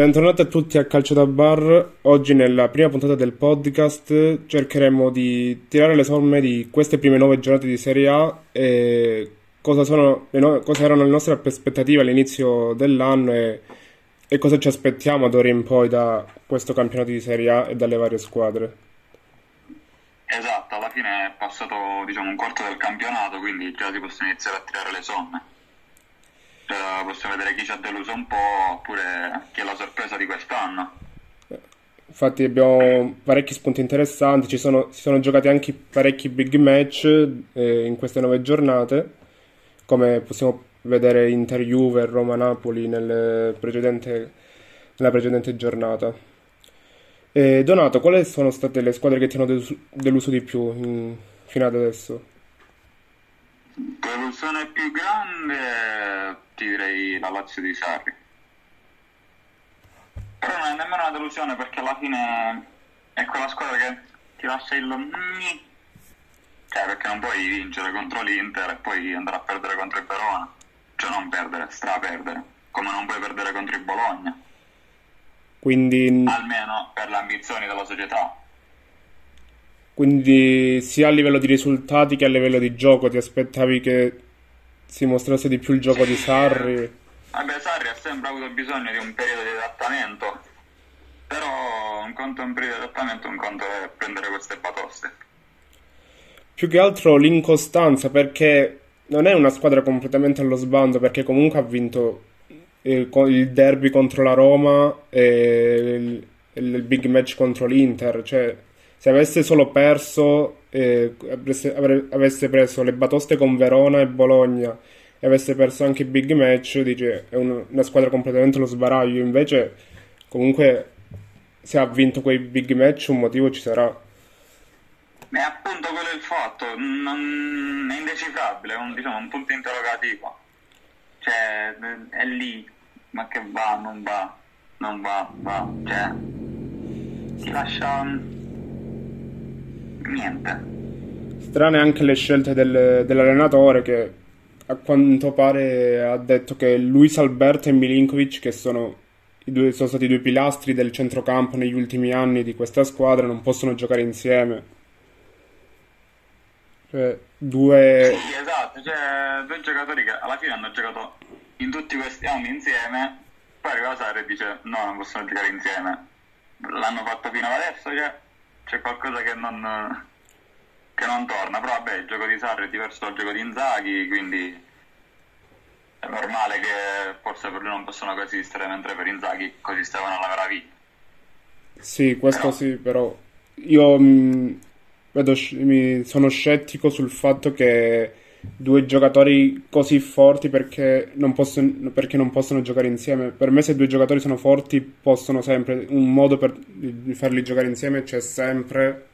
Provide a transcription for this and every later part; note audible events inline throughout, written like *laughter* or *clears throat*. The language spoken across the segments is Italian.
Bentornati a tutti a Calcio da Bar. Oggi nella prima puntata del podcast cercheremo di tirare le somme di queste prime nove giornate di Serie A e cosa, sono no- cosa erano le nostre aspettative all'inizio dell'anno e, e cosa ci aspettiamo d'ora in poi da questo campionato di Serie A e dalle varie squadre. Esatto, alla fine è passato diciamo, un quarto del campionato, quindi già si possono iniziare a tirare le somme. Cioè, possiamo vedere chi ci ha deluso un po', oppure chi è la sorpresa di quest'anno. Infatti abbiamo parecchi spunti interessanti, ci sono, si sono giocati anche parecchi big match eh, in queste nove giornate, come possiamo vedere Inter-Juve Roma-Napoli nel precedente- nella precedente giornata. E Donato, quali sono state le squadre che ti hanno deluso, deluso di più in- fino ad adesso? Delusione più grande, ti direi la Lazio di Sarri. Però non è nemmeno una delusione perché alla fine è quella squadra che ti lascia il nni. Cioè, perché non puoi vincere contro l'Inter e poi andare a perdere contro il Verona. Cioè, non perdere, straperdere. Come non puoi perdere contro il Bologna. Quindi, Almeno per le ambizioni della società. quindi sia a livello di risultati che a livello di gioco ti aspettavi che si mostrasse di più il gioco di Sarri? Vabbè, Sarri ha sempre avuto bisogno di un periodo di adattamento. Però un conto è un periodo di adattamento, un conto è prendere queste batoste. Più che altro l'incostanza, perché non è una squadra completamente allo sbando, perché comunque ha vinto il, derby contro la Roma e il, il big match contro l'Inter. Cioè, se avesse solo perso, eh, avesse preso le batoste con Verona e Bologna e avesse perso anche i big match, dice, è un- una squadra completamente allo sbaraglio. Invece, comunque, se ha vinto quei big match, un motivo ci sarà. E appunto quello è il fatto, non, è indecifrabile, è un, diciamo, un punto interrogativo. Cioè, è lì, ma che va, non va, non va, va, cioè, ti lascia niente. Strane anche le scelte del- dell'allenatore che a quanto pare ha detto che Luis Alberto e Milinkovic, che sono, i due, sono stati i due pilastri del centrocampo negli ultimi anni di questa squadra, non possono giocare insieme. Cioè, due... Sì, esatto, cioè due giocatori che alla fine hanno giocato in tutti questi anni insieme, poi arriva Sarri e dice no, non possono giocare insieme. L'hanno fatto fino ad adesso, cioè, c'è qualcosa che non, che non torna, però vabbè, il gioco di Sarri è diverso dal gioco di Inzaghi, quindi è normale che forse per lui non possono coesistere, mentre per Inzaghi coesistevano alla meraviglia. Sì, questo Però, sì, però io mh, vedo sc- mi sono scettico sul fatto che due giocatori così forti perché non possono, perché non possono giocare insieme. Per me, se due giocatori sono forti, possono sempre, un modo per farli giocare insieme c'è sempre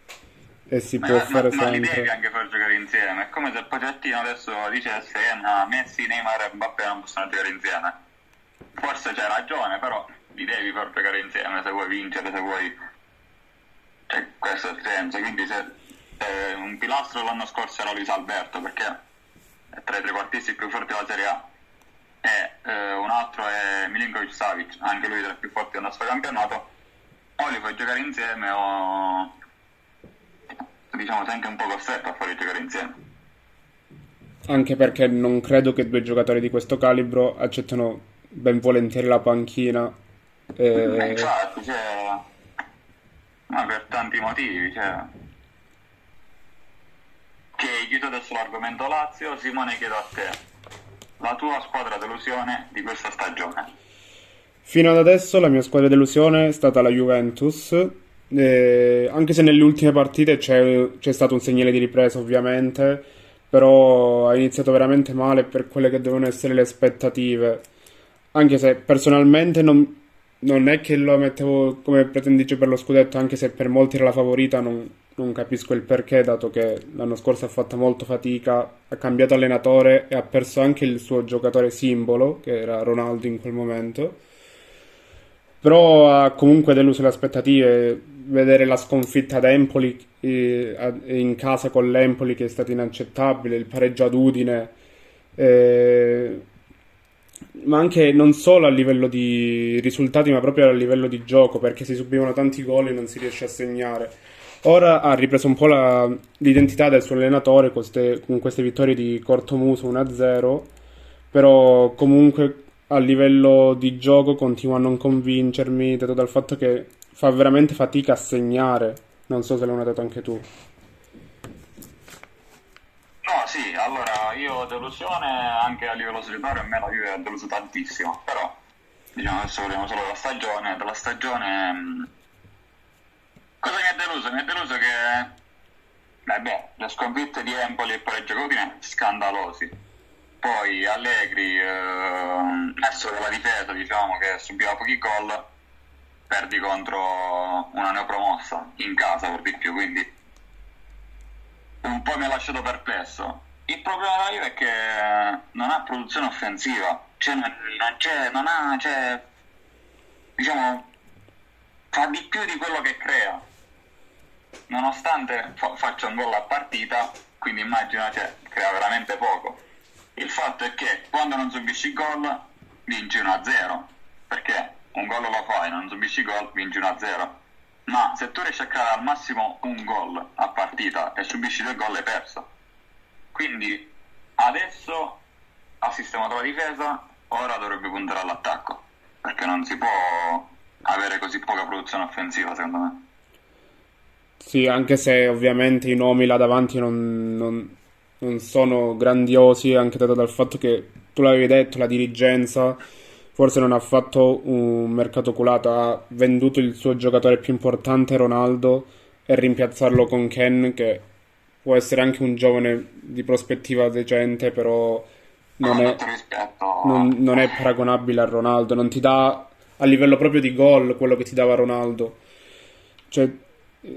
e si ma, può ma, fare ma li devi sempre. anche far giocare insieme, è come se Pochettino adesso dicesse eh, no, Messi, Neymar e Mbappé non possono giocare insieme. Forse c'è ragione, però li devi far giocare insieme se vuoi vincere, se vuoi... Cioè, questo è il senso, quindi se, se un pilastro l'anno scorso era Luis Alberto, perché tra i trequartisti più forti della Serie A, e eh, un altro è Milinkovic Savic, anche lui tra i più forti del nostro campionato, o li fai giocare insieme o diciamo sei anche un po' costretto a farli giocare insieme. Anche perché non credo che due giocatori di questo calibro accettano ben volentieri la panchina. Ma Eh, infatti, cioè, ma per tanti motivi, cioè. Che chiudo adesso l'argomento Lazio, Simone chiedo a te, la tua squadra delusione di questa stagione. Fino ad adesso la mia squadra delusione è stata la Juventus, eh, anche se nelle ultime partite c'è c'è stato un segnale di ripresa ovviamente, però ha iniziato veramente male per quelle che devono essere le aspettative, anche se personalmente non, non è che lo mettevo come pretendice per lo scudetto, anche se per molti era la favorita, non, non capisco il perché, dato che l'anno scorso ha fatto molto fatica, ha cambiato allenatore e ha perso anche il suo giocatore simbolo, che era Ronaldo in quel momento. Però ha comunque deluso le aspettative. Vedere la sconfitta ad Empoli eh, in casa con l'Empoli che è stato inaccettabile, il pareggio ad Udine. eh, ma anche non solo a livello di risultati, ma proprio a livello di gioco, perché si subivano tanti gol e non si riesce a segnare. Ora ha ripreso un po' la, l'identità del suo allenatore con queste, con queste vittorie di cortomuso 1-0, però comunque a livello di gioco continua a non convincermi, dato dal fatto che fa veramente fatica a segnare. Non so se l'hai notato anche tu. No, sì, allora io delusione anche a livello solitario, a me la Juve ha deluso tantissimo, però diciamo adesso parliamo solo della stagione, della stagione mh, cosa mi è deluso? Mi è deluso che beh, beh, le sconfitte di Empoli e Pareggio Codine scandalosi. Poi Allegri, eh, messo dalla difesa, diciamo che subiva pochi gol, perdi contro una neopromossa in casa per di più, quindi un po' mi ha lasciato perplesso. Il problema della Juve è che non ha produzione offensiva, cioè non c'è, non ha, cioè, diciamo, fa di più di quello che crea. Nonostante fa, faccia un gol a partita, quindi immagina, cioè, crea veramente poco. Il fatto è che quando non subisci gol, vinci 1-0, perché un gol lo fai, non subisci gol, vinci 1-0 ma se tu riesci a creare al massimo un gol a partita e subisci due gol hai perso. Quindi adesso ha sistemato la difesa, ora dovrebbe puntare all'attacco, perché non si può avere così poca produzione offensiva secondo me. Sì, anche se ovviamente i nomi là davanti non, non, non sono grandiosi, anche dato dal fatto che tu l'avevi detto, la dirigenza forse non ha fatto un mercato culato, ha venduto il suo giocatore più importante, Ronaldo, e rimpiazzarlo con Ken, che può essere anche un giovane di prospettiva decente, però non è, non, non è paragonabile a Ronaldo, non ti dà a livello proprio di gol quello che ti dava Ronaldo. Cioè,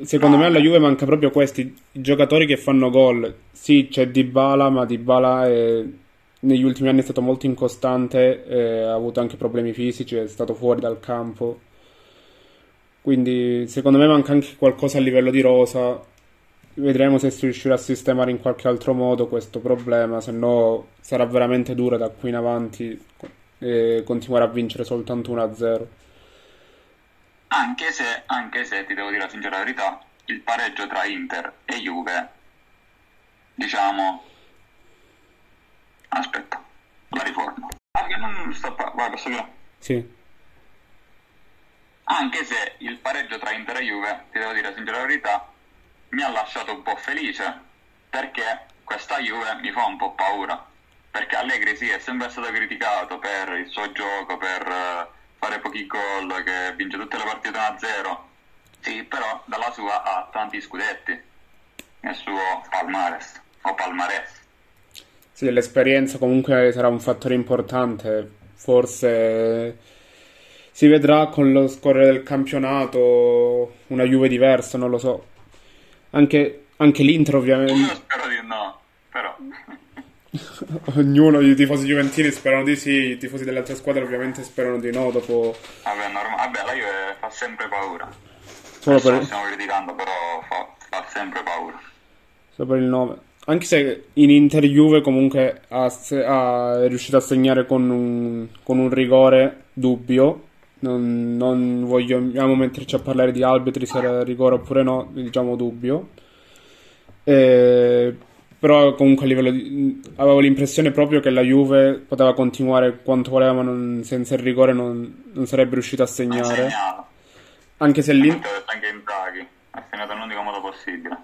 secondo me alla Juve manca proprio questi giocatori che fanno gol. Sì, c'è Dybala, ma Dybala è negli ultimi anni è stato molto incostante, eh, ha avuto anche problemi fisici, è stato fuori dal campo. Quindi secondo me manca anche qualcosa a livello di rosa. Vedremo se si riuscirà a sistemare in qualche altro modo questo problema, se no sarà veramente dura da qui in avanti e continuare a vincere soltanto 1-0. Anche se, anche se, ti devo dire la sincera verità, il pareggio tra Inter e Juve, diciamo, Aspetta, la riforma. Ah, non sto Guarda, posso dire? Sì. Anche se il pareggio tra Inter e Juve, ti devo dire la sincera verità, mi ha lasciato un po' felice, perché questa Juve mi fa un po' paura. Perché Allegri sì, è sempre stato criticato per il suo gioco, per eh, fare pochi gol, che vince tutte le partite 1-0. Sì, però dalla sua ha tanti scudetti nel suo palmares o palmarès. Sì, l'esperienza comunque sarà un fattore importante. Forse si vedrà con lo scorrere del campionato una Juve diversa, non lo so. Anche, anche l'Inter ovviamente... Io spero. Ognuno, i tifosi juventini sperano di sì, i tifosi delle altre squadre ovviamente sperano di no dopo... Vabbè, norm- Vabbè la Juve fa sempre paura. Solo per... stiamo criticando, però fa, fa sempre paura. Solo per il nome. Anche se in Inter Juve comunque ha, ha, è riuscito a segnare con un, con un rigore dubbio. Non, non, vogliamo metterci a parlare di arbitri se era rigore oppure no, diciamo dubbio. E, però comunque a livello di, avevo l'impressione proprio che la Juve poteva continuare quanto voleva, ma non, senza il rigore non, non sarebbe riuscito a segnare. Anche se lì. Anche in Draghi ha segnato nell'unico modo possibile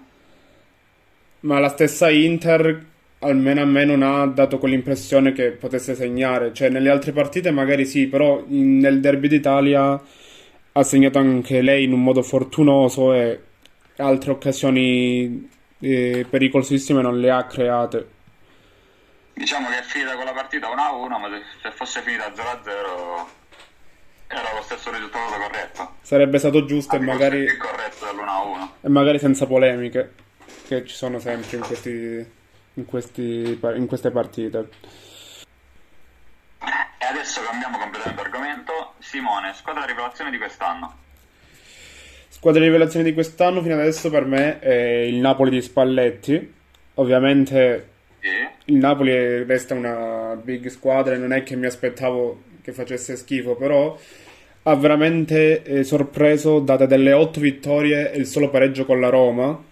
ma la stessa Inter almeno a me non ha dato quell'impressione che potesse segnare. Cioè, nelle altre partite magari sì, però in, nel derby d'Italia ha segnato anche lei in un modo fortunoso e altre occasioni pericolosissime non le ha create. Diciamo che è finita quella partita 1-1, ma se fosse finita 0-0 era lo stesso risultato corretto. Sarebbe stato giusto e magari... Più corretto dell'1-1. E magari senza polemiche che ci sono sempre in, questi, in, questi, in queste partite. E adesso cambiamo completamente argomento. Simone, squadra di rivelazione di quest'anno. Squadra di rivelazione di quest'anno fino adesso per me è il Napoli di Spalletti. Ovviamente il Napoli resta una big squadra e non è che mi aspettavo che facesse schifo, però ha veramente eh, sorpreso, date delle otto vittorie e il solo pareggio con la Roma.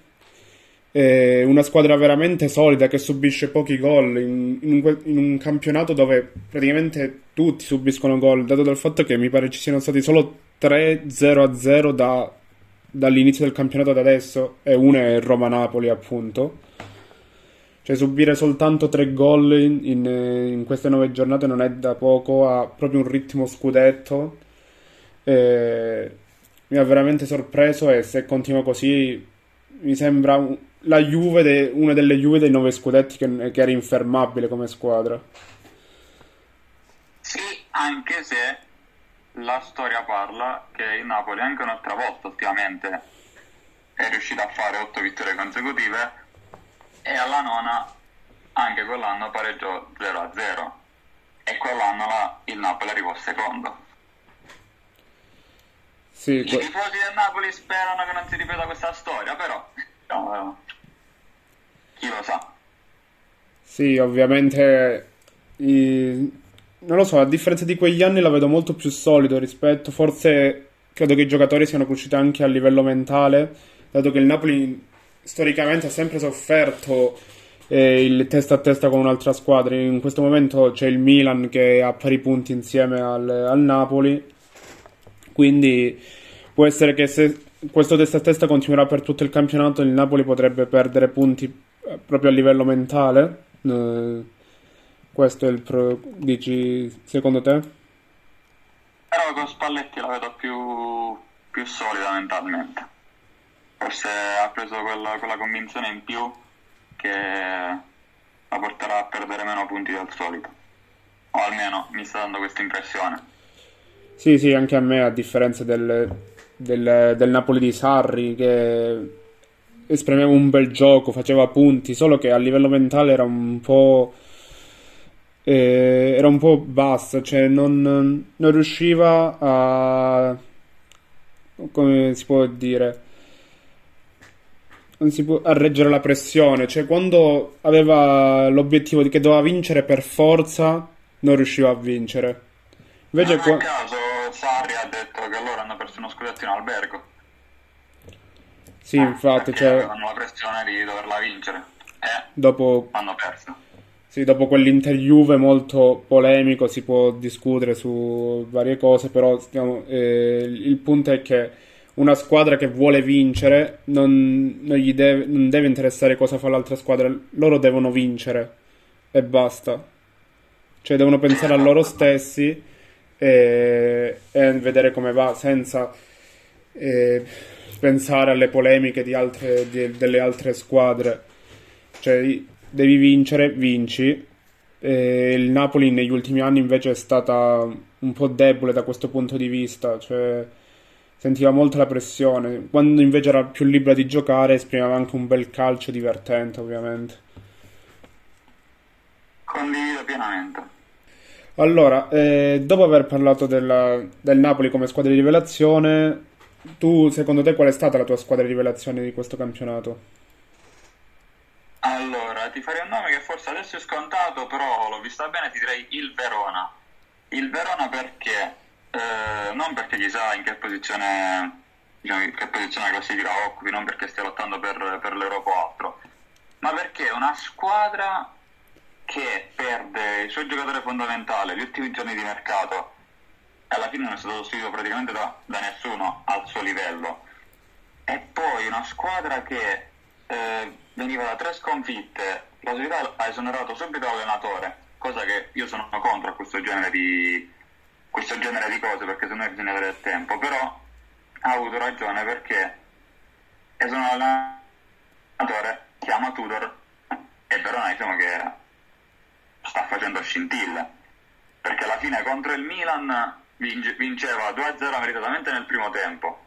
Una squadra veramente solida che subisce pochi gol in, in, un, in, un, campionato dove praticamente tutti subiscono gol, dato dal fatto che mi pare ci siano stati solo 3-0-0 da, dall'inizio del campionato ad adesso e uno è Roma-Napoli appunto. Cioè subire soltanto tre gol in, in, in, queste nove giornate non è da poco, ha proprio un ritmo scudetto. E mi ha veramente sorpreso e se continua così mi sembra la Juve, de, una delle Juve dei nove scudetti che, che era infermabile come squadra. Sì, anche se la storia parla che il Napoli anche un'altra volta ultimamente è riuscito a fare otto vittorie consecutive e alla nona anche quell'anno pareggiò 0-0 e quell'anno là il Napoli arrivò secondo. Sì, I tifosi del Napoli sperano che non si ripeta questa storia, però no, chi lo sa. Sì, ovviamente i... non lo so, a differenza di quegli anni la vedo molto più solido rispetto, forse credo che i giocatori siano cresciuti anche a livello mentale, dato che il Napoli storicamente ha sempre sofferto eh, il testa a testa con un'altra squadra. In questo momento c'è il Milan che ha pari punti insieme al, al Napoli. Quindi può essere che se questo testa a testa continuerà per tutto il campionato, il Napoli potrebbe perdere punti eh, proprio a livello mentale. Eh, questo è il pro, dici secondo te? Però con Spalletti la vedo più, più solida mentalmente forse ha preso quella, quella convinzione in più che la porterà a perdere meno punti del solito. O almeno mi sta dando questa impressione. Sì, sì, anche a me, a differenza del, del, del Napoli di Sarri, che esprimeva un bel gioco, faceva punti, solo che a livello mentale era un po'. Eh, era un po' bassa, cioè non, non riusciva a. come si può dire non si può reggere la pressione. Cioè, quando aveva l'obiettivo di che doveva vincere per forza, non riusciva a vincere. Invece, qua... a caso Sarri ha detto che loro hanno perso uno scudetto in albergo. Sì, infatti, cioè... avevano la pressione di doverla vincere. E dopo... hanno perso. Sì, dopo quell'Inter Juve molto polemico si può discutere su varie cose, però diciamo, eh, il punto è che una squadra che vuole vincere non, non gli deve, non deve interessare cosa fa l'altra squadra, loro devono vincere e basta. Cioè devono pensare a loro stessi e, e vedere come va senza eh, pensare alle polemiche altre, di, delle altre squadre. Cioè devi vincere, vinci. E il Napoli negli ultimi anni invece è stata un po' debole da questo punto di vista. Cioè, sentiva molto la pressione. Quando invece era più libera di giocare, esprimeva anche un bel calcio divertente, ovviamente. Condivido pienamente. Allora, eh, dopo aver parlato della, del Napoli come squadra di rivelazione, tu secondo te qual è stata la tua squadra di rivelazione di questo campionato? Allora, ti farei un nome che forse adesso è scontato, però l'ho vista bene, ti direi il Verona. Il Verona perché eh, non perché chissà in che posizione, diciamo, in che posizione la classifica occupi, non perché stia lottando per, per l'Europa o altro, ma perché è una squadra che perde il suo giocatore fondamentale gli ultimi giorni di mercato e alla fine non è stato sostituito praticamente da, da nessuno al suo livello. E poi una squadra che eh, veniva da tre sconfitte, la società ha esonerato subito l'allenatore, cosa che io sono contro a questo genere di, questo genere di cose perché secondo me bisogna avere il tempo, però ha avuto ragione perché sono l'allenatore, chiama Tudor e Verona diciamo che sta facendo scintille. Perché alla fine contro il Milan vince, vinceva 2-0 meritatamente nel primo tempo.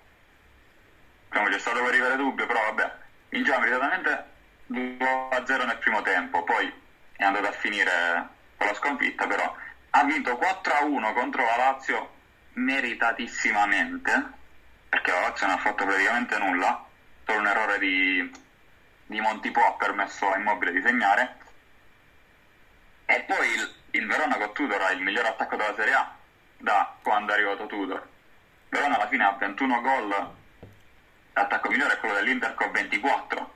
Diciamo, c'è stato quel dubbio però vabbè vinceva meritatamente 2-0 nel primo tempo poi è andato a finire con la sconfitta però ha vinto 4-1 contro la Lazio meritatisssimamente, perché la Lazio non ha fatto praticamente nulla, solo un errore di, di Montipò ha permesso a Immobile di segnare, E poi il, il Verona con Tudor ha il miglior attacco della Serie A da quando è arrivato Tudor. Verona alla fine ha 21 gol, l'attacco migliore è quello dell'Inter con 24,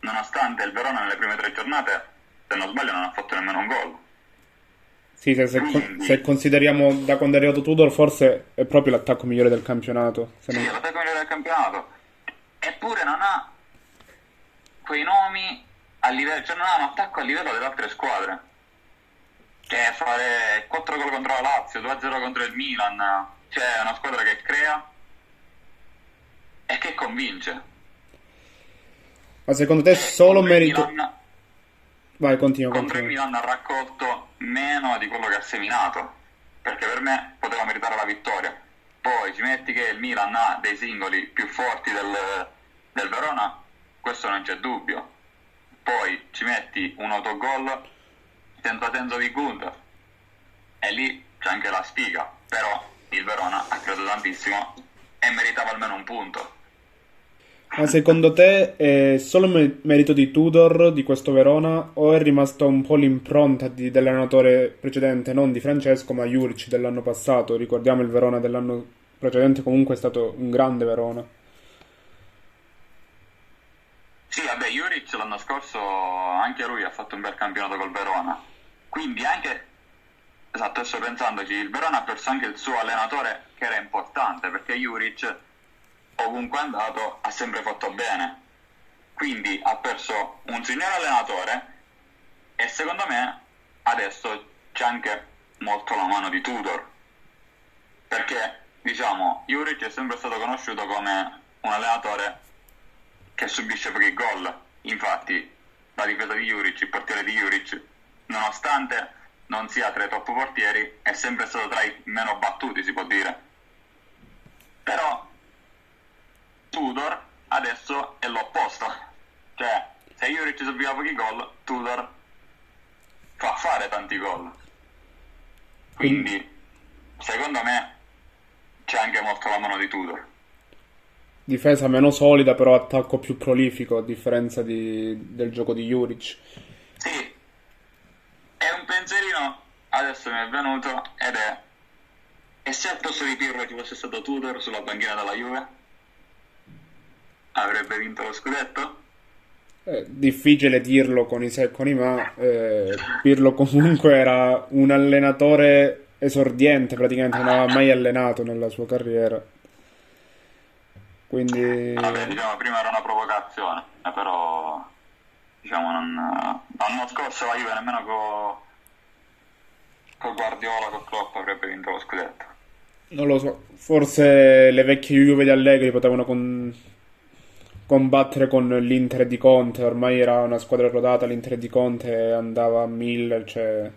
nonostante il Verona nelle prime tre giornate, se non sbaglio, non ha fatto nemmeno un gol. Sì, se, se, Quindi- se consideriamo da quando è arrivato Tudor, forse è proprio l'attacco migliore del campionato. Se Sì, non- l'attacco migliore del campionato. Eppure non ha quei nomi a livello, cioè non ha un attacco a livello delle altre squadre. Cioè fare 4 gol contro la Lazio, 2-0 contro il Milan, cioè è una squadra che crea e che convince. Ma secondo te solo Contro il merito... Milan- Vai, continua, contro il. Milan ha raccolto meno di quello che ha seminato, perché per me poteva meritare la vittoria. Poi ci metti che il Milan ha dei singoli più forti del, del Verona, questo non c'è dubbio. Poi ci metti un autogol senza senso di Gunther e lì c'è anche la sfiga, però il Verona ha creduto tantissimo e meritava almeno un punto. Ma secondo te è solo me- merito di Tudor, di questo Verona, o è rimasta un po' l'impronta di- dell'allenatore precedente, non di Francesco, ma Juric dell'anno passato? Ricordiamo il Verona dell'anno precedente, comunque è stato un grande Verona. Sì, vabbè, Juric l'anno scorso anche lui ha fatto un bel campionato col Verona. Quindi anche, esatto, sto pensandoci, il Verona ha perso anche il suo allenatore che era importante perché Juric ovunque è andato ha sempre fatto bene. Quindi ha perso un signor allenatore e secondo me adesso c'è anche molto la mano di Tudor. Perché, diciamo, Juric è sempre stato conosciuto come un allenatore che subisce pochi gol. Infatti, la difesa di Juric, il portiere di Juric, nonostante non sia tra i top portieri, è sempre stato tra i meno battuti, si può dire. Però Tudor adesso è l'opposto. Cioè, se Juric subiva pochi gol, Tudor fa fare tanti gol. Quindi, secondo me, c'è anche molto la mano di Tudor. Difesa meno solida, però attacco più prolifico, a differenza di- del gioco di Juric. Sì, è un pensierino adesso mi è venuto ed è e se al posto di Pirlo ci fosse stato Tudor sulla banchina della Juve? Avrebbe vinto lo scudetto? È difficile dirlo con i se e con i ma. eh, Pirlo comunque era un allenatore esordiente, praticamente non aveva mai allenato nella sua carriera. Quindi Vabbè, diciamo, prima era una provocazione, eh, però diciamo non l'anno scorso la Juve nemmeno con con Guardiola, con Klopp avrebbe vinto lo scudetto. non lo so, forse le vecchie Juve di Allegri potevano con- combattere con l'Inter di Conte, ormai era una squadra rodata, l'Inter di Conte andava a mille, cioè...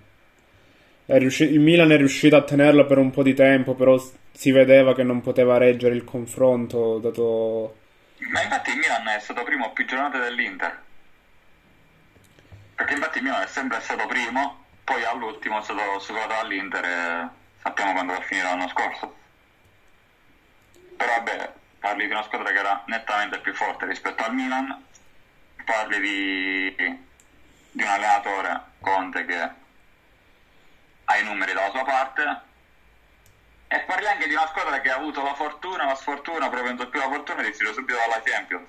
è riusci- il Milan è riuscito a tenerla per un po' di tempo, però si vedeva che non poteva reggere il confronto, dato... Ma infatti il Milan è stato primo più giornate dell'Inter. Perché infatti il Milan è sempre stato primo, poi all'ultimo è stato superato dall'Inter e sappiamo quando va a finire l'anno scorso. Però vabbè, parli di una squadra che era nettamente più forte rispetto al Milan, parli di, di un allenatore, Conte, che ha i numeri dalla sua parte, e parli anche di una squadra che ha avuto la fortuna, la sfortuna, in più la fortuna di uscire subito dalla Champions.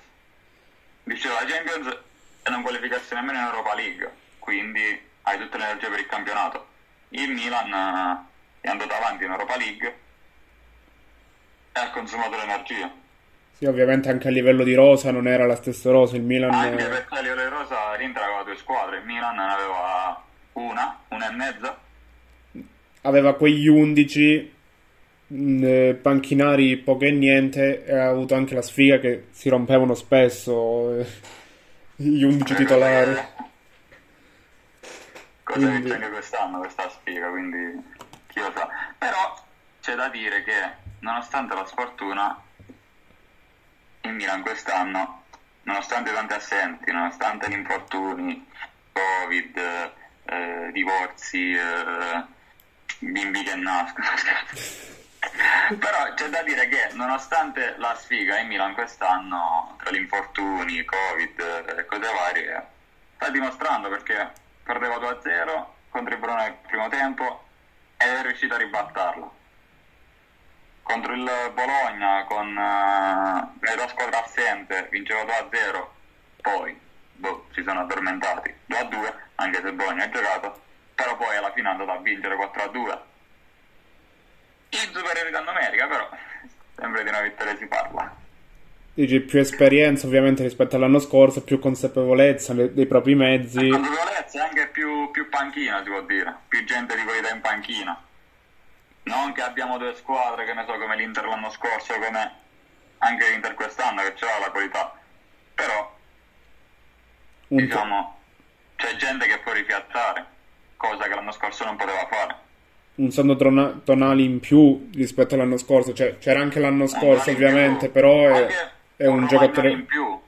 Dice la Champions e non qualificarsi nemmeno in Europa League, quindi hai tutte le energie per il campionato. Il Milan eh, è andato avanti in Europa League ha consumato l'energia. Sì, ovviamente anche a livello di rosa non era la stessa rosa, il Milan... Anche perché a livello di rosa aveva due squadre, il Milan ne aveva una, una e mezza. aveva quegli 11 mh, eh, panchinari poco e niente e ha avuto anche la sfiga che si rompevano spesso eh, gli 11 titolari. Cosa Quindi- c'è anche quest'anno, questa sfiga, quindi chi lo sa. Però c'è da dire che nonostante la sfortuna, il Milan quest'anno, nonostante tanti assenti, nonostante gli infortuni, Covid, eh, divorzi, eh, bimbi che nascono. *laughs* Però c'è da dire che nonostante la sfiga, il Milan quest'anno, tra gli infortuni, Covid e cose varie, sta dimostrando perché perdeva 2-0 contro il Verona nel primo tempo ed è riuscito a ribaltarla. Contro il Bologna con uh, la squadra assente vinceva 2-0, poi boh, si sono addormentati 2-2, anche se Bologna ha giocato, però poi alla fine è andato a vincere 4-2. In superiorità numerica però, *laughs* sempre di una vittoria si parla. Dici più esperienza ovviamente rispetto all'anno scorso, più consapevolezza dei propri mezzi. Consapevolezza e anche più, più panchina si può dire, più gente di qualità in panchina. Non che abbiamo due squadre, che ne so, come l'Inter l'anno scorso, come anche l'Inter quest'anno, che c'ha la qualità. Però, Un diciamo, c'è gente che può rifiattare, cosa che l'anno scorso non poteva fare. Un saldo tonali in più rispetto all'anno scorso, cioè c'era anche l'anno scorso ovviamente, però è... È un, un giocatore in più.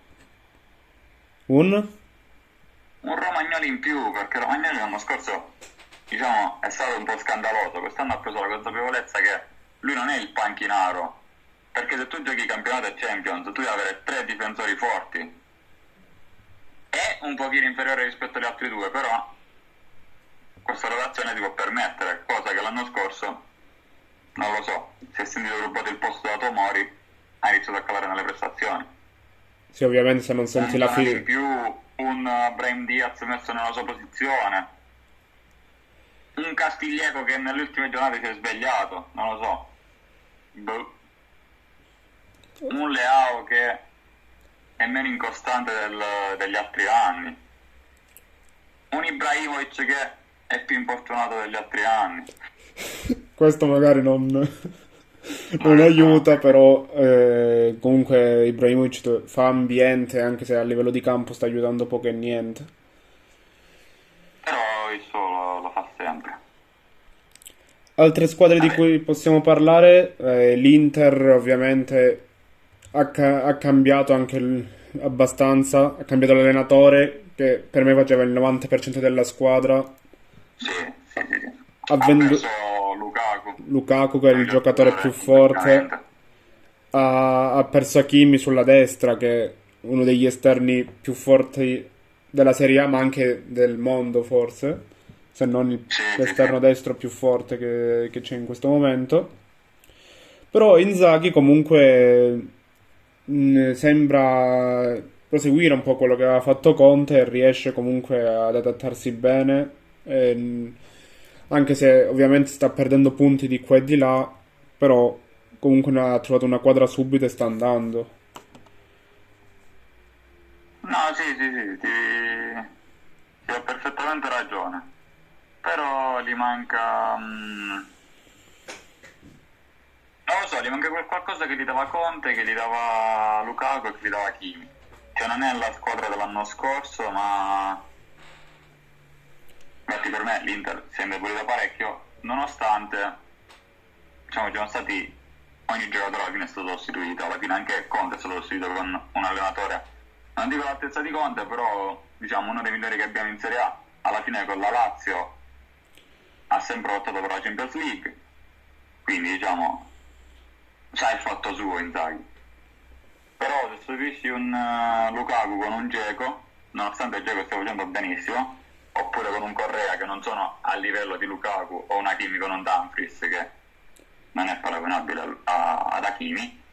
Un? Un Romagnoli in più, perché Romagnoli l'anno scorso diciamo, è stato un po' scandaloso. Quest'anno ha preso la consapevolezza che lui non è il panchinaro. Perché se tu giochi campionato e Champions, tu devi avere tre difensori forti. È un pochino inferiore rispetto agli altri due, però questa rotazione ti può permettere, cosa che l'anno scorso, non lo so, si è sentito rubato il posto da Tomori ha iniziato a calare nelle prestazioni. Sì, ovviamente se non senti un la fine. In più un Brahim Diaz messo nella sua posizione. Un Castiglieco che nelle ultime giornate si è svegliato, non lo so. Boh. Un Leao che è meno incostante del, degli altri anni. Un Ibrahimovic che è più infortunato degli altri anni. *laughs* Questo magari non non *laughs* aiuta, però eh, comunque Ibrahimovic fa ambiente anche se a livello di campo sta aiutando poco e niente. Però il solo lo fa sempre. Altre squadre Vabbè. di cui possiamo parlare, eh, l'Inter ovviamente ha, ca- ha cambiato anche l- abbastanza, ha cambiato l'allenatore che per me faceva il 90% della squadra. Sì, sì, sì. Ha, ha venduto Lukaku. Lukaku che è il giocatore più forte. Ha, ha perso Hakimi sulla destra che è uno degli esterni più forti della Serie A ma anche del mondo forse. Se non il, l'esterno destro più forte che, che c'è in questo momento. Però Inzaghi comunque mh, mm, sembra proseguire un po' quello che aveva fatto Conte e riesce comunque ad adattarsi bene. E, mm, anche se ovviamente sta perdendo punti di qua e di là, però comunque ha trovato una quadra subito e sta andando. No, sì, sì, sì, ti, ti ho perfettamente ragione. Però gli manca... Mm, non lo so, gli manca quel qualcosa che gli dava Conte, che gli dava Lukaku e che gli dava Kimi. Cioè non è la squadra dell'anno scorso, ma Infatti per me l'Inter si è indebolita parecchio, nonostante diciamo, ci sono stati ogni giocatore alla fine è stato sostituito, alla fine anche Conte è stato sostituito con un allenatore, non dico l'altezza di Conte, però diciamo uno dei migliori che abbiamo in Serie A, alla fine con la Lazio ha sempre lottato per la Champions League, quindi diciamo sa il fatto suo Inzaghi. Però se sostituisci un uh, Lukaku con un Geco, nonostante Geco stia facendo benissimo, oppure con un Correa che non sono a livello di Lukaku o un Hakimi con un Dumfries che non è paragonabile a, ad Hakimi,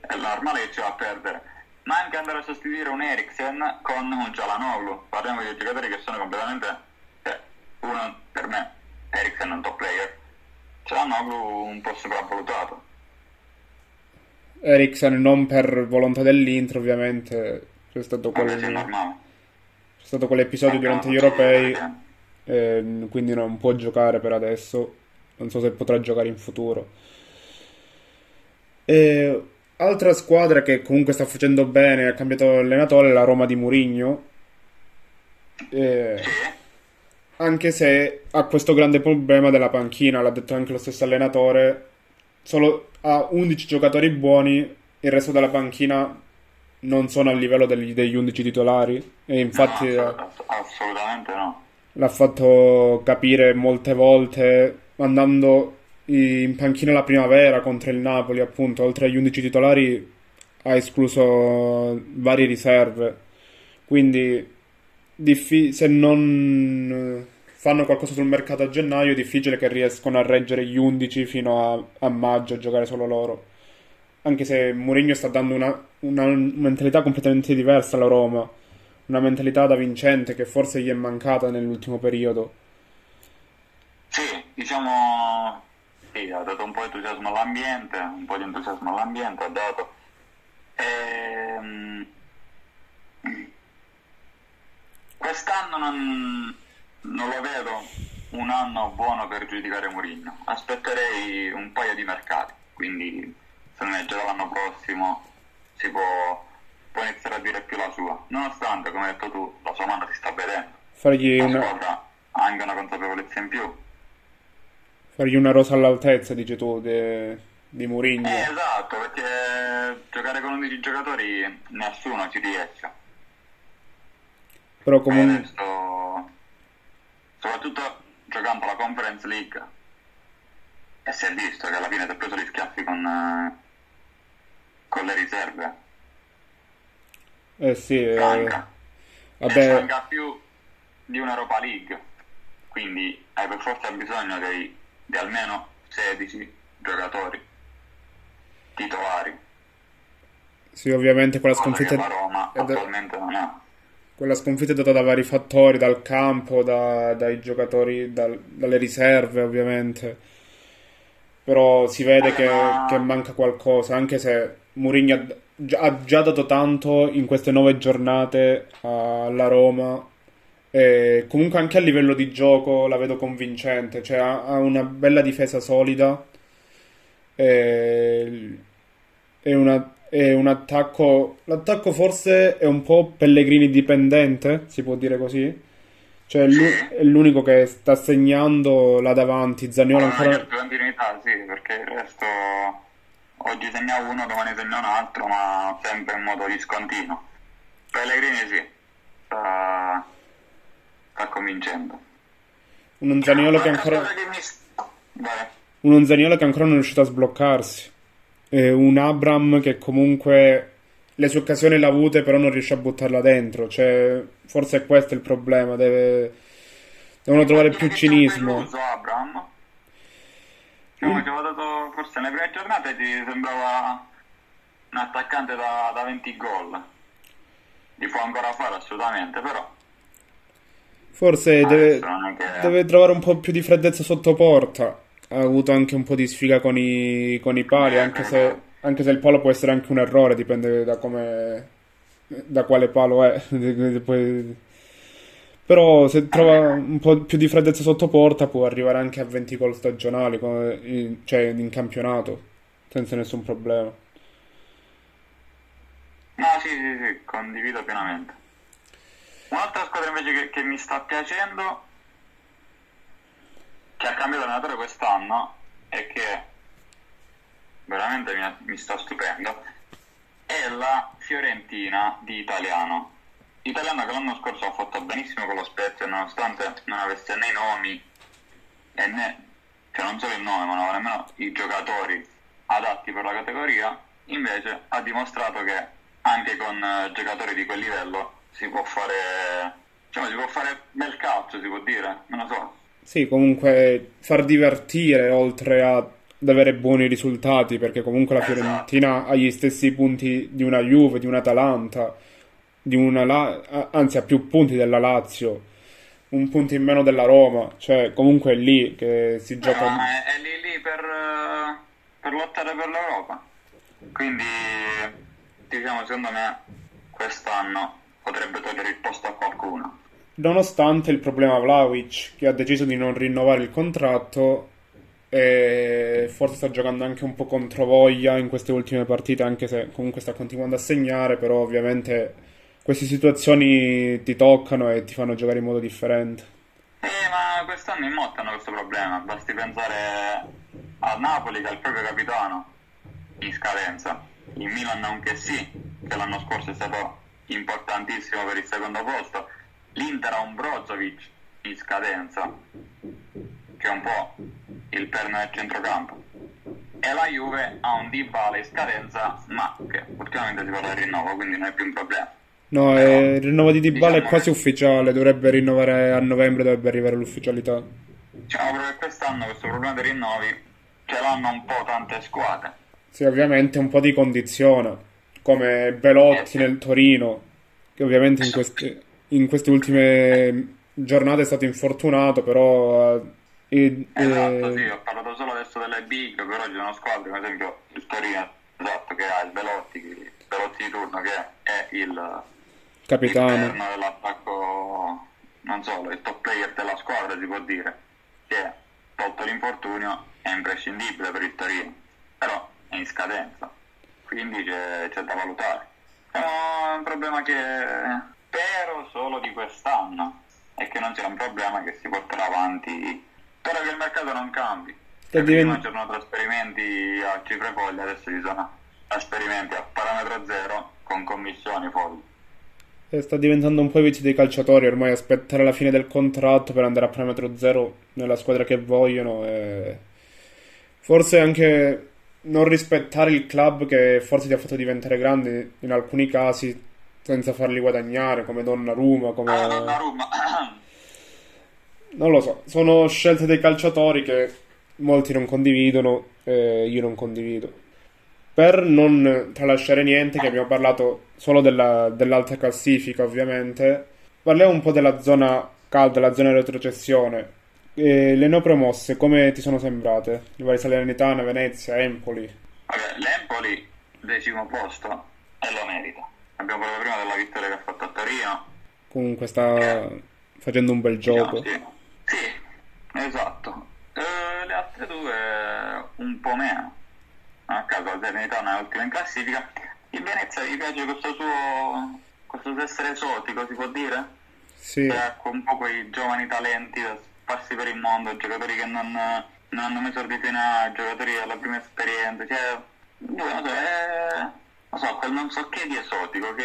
è normale che ci va a perdere. Ma anche andare a sostituire un Eriksen con un Cialanoglu. Parliamo di giocatori che sono completamente... Cioè, uno per me, Eriksen è un top player, Cialanoglu un po' sopravvalutato. Eriksen non per volontà dell'Inter ovviamente, c'è stato normale c'è stato quell'episodio durante gli europei, eh, quindi non può giocare per adesso. Non so se potrà giocare in futuro. E, altra squadra che comunque sta facendo bene, ha cambiato allenatore, è la Roma di Murigno. Eh, anche se ha questo grande problema della panchina, l'ha detto anche lo stesso allenatore. Solo ha 11 giocatori buoni, il resto della panchina non sono a livello degli, degli 11 titolari e infatti no, assolutamente no. L'ha fatto capire molte volte andando in panchina la primavera contro il Napoli, appunto, oltre agli 11 titolari ha escluso varie riserve. Quindi diffi- se non fanno qualcosa sul mercato a gennaio, è difficile che riescano a reggere gli 11 fino a, a maggio a giocare solo loro. Anche se Mourinho sta dando una, una mentalità completamente diversa alla Roma, una mentalità da vincente che forse gli è mancata nell'ultimo periodo. Sì, diciamo, sì, ha dato un po' di entusiasmo all'ambiente, un po' di entusiasmo all'ambiente, ha dato. Ehm... Quest'anno non, non lo vedo un anno buono per giudicare Mourinho. Aspetterei un paio di mercati, quindi secondo me già l'anno prossimo si può, può, iniziare a dire più la sua. Nonostante, come hai detto tu, la sua mano si sta vedendo. Fargli una... anche una consapevolezza in più. Fargli una rosa all'altezza, dici tu, de... di Mourinho. Eh, esatto, perché giocare con 11 giocatori nessuno ci riesce. Però comunque... Adesso, soprattutto giocando la Conference League, e si è visto che alla fine si è preso gli schiaffi con, eh, con le riserve. Eh sì, eh, Manca. E vabbè, manca più di un'Europa League, quindi hai per forza bisogno dei- di almeno 16 giocatori titolari, sì, ovviamente quella sconfitta... la Roma è da- attualmente non ha. Quella sconfitta è data da vari fattori, dal campo, da- dai giocatori, dal- dalle riserve ovviamente. Però si vede che, che manca qualcosa, anche se Mourinho ha, già- ha già dato tanto in queste nove giornate alla Roma. E comunque anche a livello di gioco la vedo convincente, cioè ha, ha una bella difesa solida e, e una- e un attacco... L'attacco forse è un po' Pellegrini dipendente, si può dire così. Cioè è l'u- è l'unico che sta segnando là davanti. Zaniolo è ancora... che continuità, sì, perché il resto oggi segna uno, domani segna un altro, ma sempre in modo discontinuo. Pellegrini sì, sta, sta convincendo. Un Zaniolo che ancora... Un Zaniolo che ancora non è riuscito a sbloccarsi. E un Abram che comunque le sue occasioni le ha avute, però non riesce a buttarla dentro. Cioè, forse è questo il problema. Deve... Devono trovare più cinismo. Peluso, Abram. Diciamo che avevo dato, forse nelle prime giornate ti sembrava un attaccante da, da 20 gol. Li può ancora fare assolutamente, però Forse deve, che... deve trovare un po' più di freddezza sotto porta. Ha avuto anche un po' di sfiga con i, con i pali, anche se, anche se il palo può essere anche un errore, dipende da come, da quale palo è. *laughs* Però se trova un po' più di freddezza sotto porta può arrivare anche a 20 gol stagionali, in- cioè in campionato, senza nessun problema. No, sì, sì, sì, condivido pienamente. Un'altra squadra invece che, che mi sta piacendo, che ha cambiato allenatore quest'anno e che veramente mi, mi sta stupendo, è la Fiorentina di Italiano. Italiano che l'anno scorso ha fatto benissimo con lo Spezia, nonostante non avesse né i nomi e né, cioè non solo il nome, ma nemmeno i giocatori adatti per la categoria, invece ha dimostrato che anche con eh, giocatori di quel livello si può fare, diciamo, si può fare bel calcio, si può dire, non lo so. Sì, comunque far divertire oltre a- ad avere buoni risultati, perché comunque la Fiorentina ha gli stessi punti di una Juve, di un'Atalanta, di una La- anzi ha più punti della Lazio, un punto in meno della Roma, cioè comunque è lì che si gioca. ma è, è lì lì per, per lottare per l'Europa. Quindi, diciamo, secondo me quest'anno potrebbe togliere il posto a qualcuno. Nonostante il problema Vlahovic, che ha deciso di non rinnovare il contratto e forse sta giocando anche un po' controvoglia in queste ultime partite, anche se comunque sta continuando a segnare, però ovviamente queste situazioni ti toccano e ti fanno giocare in modo differente. Eh, ma quest'anno in molti hanno questo problema. Basti pensare al Napoli che ha il proprio capitano in scadenza. Il Milan anche sì, che l'anno scorso è stato importantissimo per il secondo posto. L'Inter ha un Brozovic in scadenza, che è un po' il perno del centrocampo. E la Juve ha un Dybala in scadenza, ma che ultimamente si parla di rinnovo, quindi non è più un problema. No, eh, il rinnovo di Dybala diciamo è quasi ufficiale, dovrebbe rinnovare a novembre, dovrebbe arrivare l'ufficialità. Diciamo proprio che quest'anno questo problema dei rinnovi ce l'hanno un po' tante squadre. Sì, ovviamente un po' di condizione, come Belotti eh. nel Torino, che ovviamente in queste, in queste ultime giornate è stato infortunato, però... Eh, esatto, eh... sì, ho parlato solo adesso delle big, però ci sono squadre, come ad esempio il Torino, esatto, che ha il Belotti, il Belotti di turno, che è il capitano. dell'attacco, non solo, il top player della squadra si può dire, che tolto l'infortunio è imprescindibile per il Torino, però è in scadenza, quindi c'è, c'è da valutare. È un problema che spero solo di quest'anno e che non sia un problema che si porterà avanti. Spero che il mercato non cambi. Che prima c'erano trasferimenti a cifre foglie, adesso ci sono trasferimenti a parametro zero con commissioni foglie. E sta diventando un po' i vizi dei calciatori ormai aspettare la fine del contratto per andare a parametro zero nella squadra che vogliono e forse anche non rispettare il club che forse ti ha fatto diventare grande in alcuni casi senza farli guadagnare, come Donnarumma, come... Ah, Donnarumma. *clears throat* non lo so, sono scelte dei calciatori che molti non condividono e io non condivido. Per non tralasciare niente, che abbiamo parlato solo della, dell'alta classifica ovviamente, parliamo un po' della zona calda, la zona retrocessione. E le neopromosse, come ti sono sembrate? Le varie Salernitana, Venezia, Empoli? Vabbè, l'Empoli, decimo posto, e lo merita abbiamo parlato prima della vittoria che ha fatto a Torino. Comunque sta eh, facendo un bel gioco. Diciamo, sì. sì, esatto. Eh, le altre due un po' meno. A caso la Salernitana è ultima in classifica. In Venezia gli piace questo suo questo essere esotico, si può dire? Sì. Cioè, un po' quei giovani talenti da sparsi per il mondo, giocatori che non, non hanno mai esordito in A, giocatori alla prima esperienza. Cioè, non so, è non so, quel non so che di esotico che,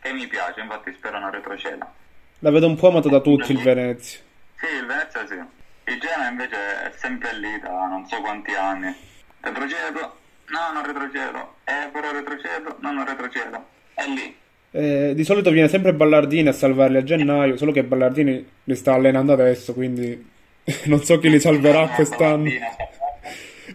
che mi piace, infatti spero non retroceda. La vedo un po' amato da tutti il Venezia. Sì, il Venezia sì. Il Genoa invece è sempre lì da non so quanti anni. Retrocedo? No, non retrocedo. Eh, però retrocedo? No, non retrocedo. È lì. Eh, di solito viene sempre Ballardini a salvarli a gennaio, solo che Ballardini li sta allenando adesso, quindi *laughs* non so chi li salverà quest'anno. *laughs*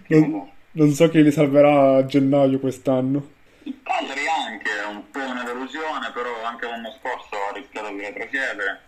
Non, non so chi li salverà a gennaio quest'anno. Il Cagliari anche è un po' una delusione, però anche l'anno scorso ha rischiato di retrocedere.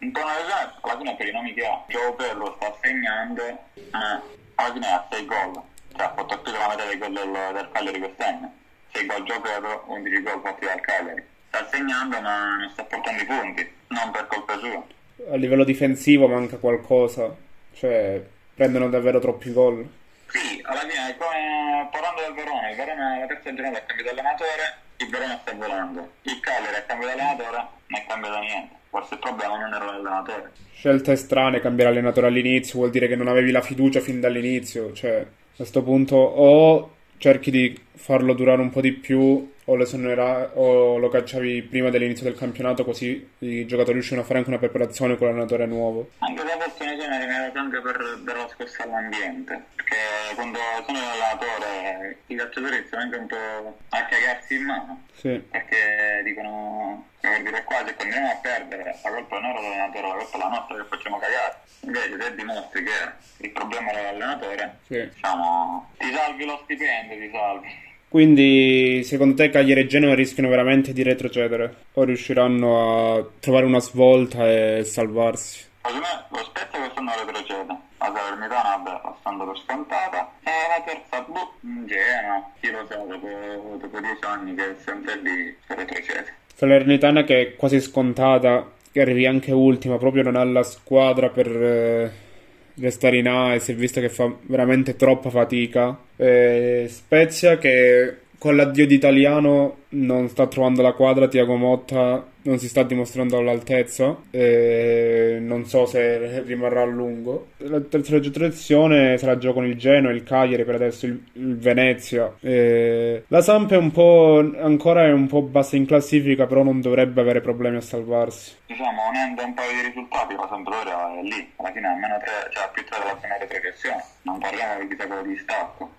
Un po' una delusione, alla fine per i nomi che ha. Gio Pedro sta segnando, ma alla fine ha 6 gol. Cioè ha fatto più della metà dei gol del, del Cagliari quest'anno. 6 gol Gio Pedro, 11 gol fatti dal Cagliari. Sta segnando ma non sta portando i punti, non per colpa sua. A livello difensivo manca qualcosa, cioè prendono davvero troppi gol. Sì, alla fine come parlando del Verona, il Verona la terza giornata ha cambiato allenatore, il Verona sta volando, il Cagliari ha cambiato allenatore, non è cambiato niente, forse il problema non era l'allenatore. Scelte strane, cambiare allenatore all'inizio vuol dire che non avevi la fiducia fin dall'inizio, cioè a questo punto o cerchi di farlo durare un po' di più o, l'esonera- o lo cacciavi prima dell'inizio del campionato così i giocatori riuscivano a fare anche una preparazione con l'allenatore nuovo. Anche la possono genere anche per dare la scossa all'ambiente, perché quando sono l'allenatore i calciatori iniziano anche un po' a cagarsi in mano, sì. perché dicono per dire qua se continuiamo a perdere la colpa non è dell'allenatore, la colpa è la nostra che facciamo cagare. Invece se dimostri che il problema è l'allenatore, sì. diciamo ti salvi lo stipendio, ti salvi. Quindi, secondo te, Cagliari e Genoa rischiano veramente di retrocedere? O riusciranno a trovare una svolta e salvarsi? Secondo lo Spezia quest'anno retrocede. La Salernitana, vabbè, passando per scontata. E la terza, boh, Genoa. Chi lo sa, dopo, dopo dieci anni che è sempre lì, retrocede. Salernitana che è quasi scontata, che arrivi anche ultima, proprio non ha la squadra per... Eh restare in A e si è visto che fa veramente troppa fatica. E Spezia che con l'addio di Italiano non sta trovando la quadra, Tiago Motta non si sta dimostrando all'altezza e non so se rimarrà a lungo. La terza retrocessione sarà già con il Genoa, il Cagliari per adesso, il, il Venezia. E la Samp è un po' ancora è un po' bassa in classifica, però non dovrebbe avere problemi a salvarsi. Diciamo, unendo un paio di risultati, la Sampdoria è lì, alla fine almeno tre, cioè più tre della zona retrocessione. Non parliamo di chissà quello stacco.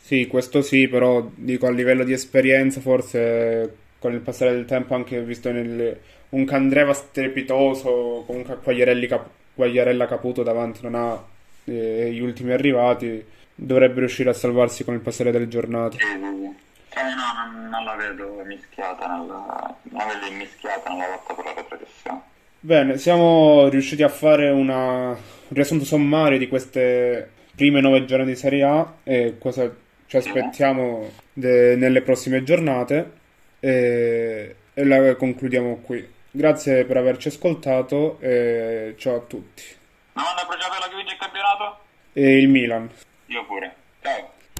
Sì, questo sì, però dico a livello di esperienza forse con il passare del tempo anche visto nel, un Candreva strepitoso, comunque Quagliarelli Cap- Quagliarella Caputo davanti non ha eh, gli ultimi arrivati, dovrebbe riuscire a salvarsi con il passare delle giornate. Sì, sì, sì. Eh, no, non, non la vedo mischiata nella, non la vedo immischiata nella lotta per la retrocessione. Bene, siamo riusciti a fare una, un riassunto sommario di queste prime nove giornate di Serie A e cosa ci aspettiamo de- nelle prossime giornate e, e la concludiamo qui. Grazie per averci ascoltato e ciao a tutti. Ma manda a bruciapelo che vince il campionato? E il Milan. Io pure. Ciao.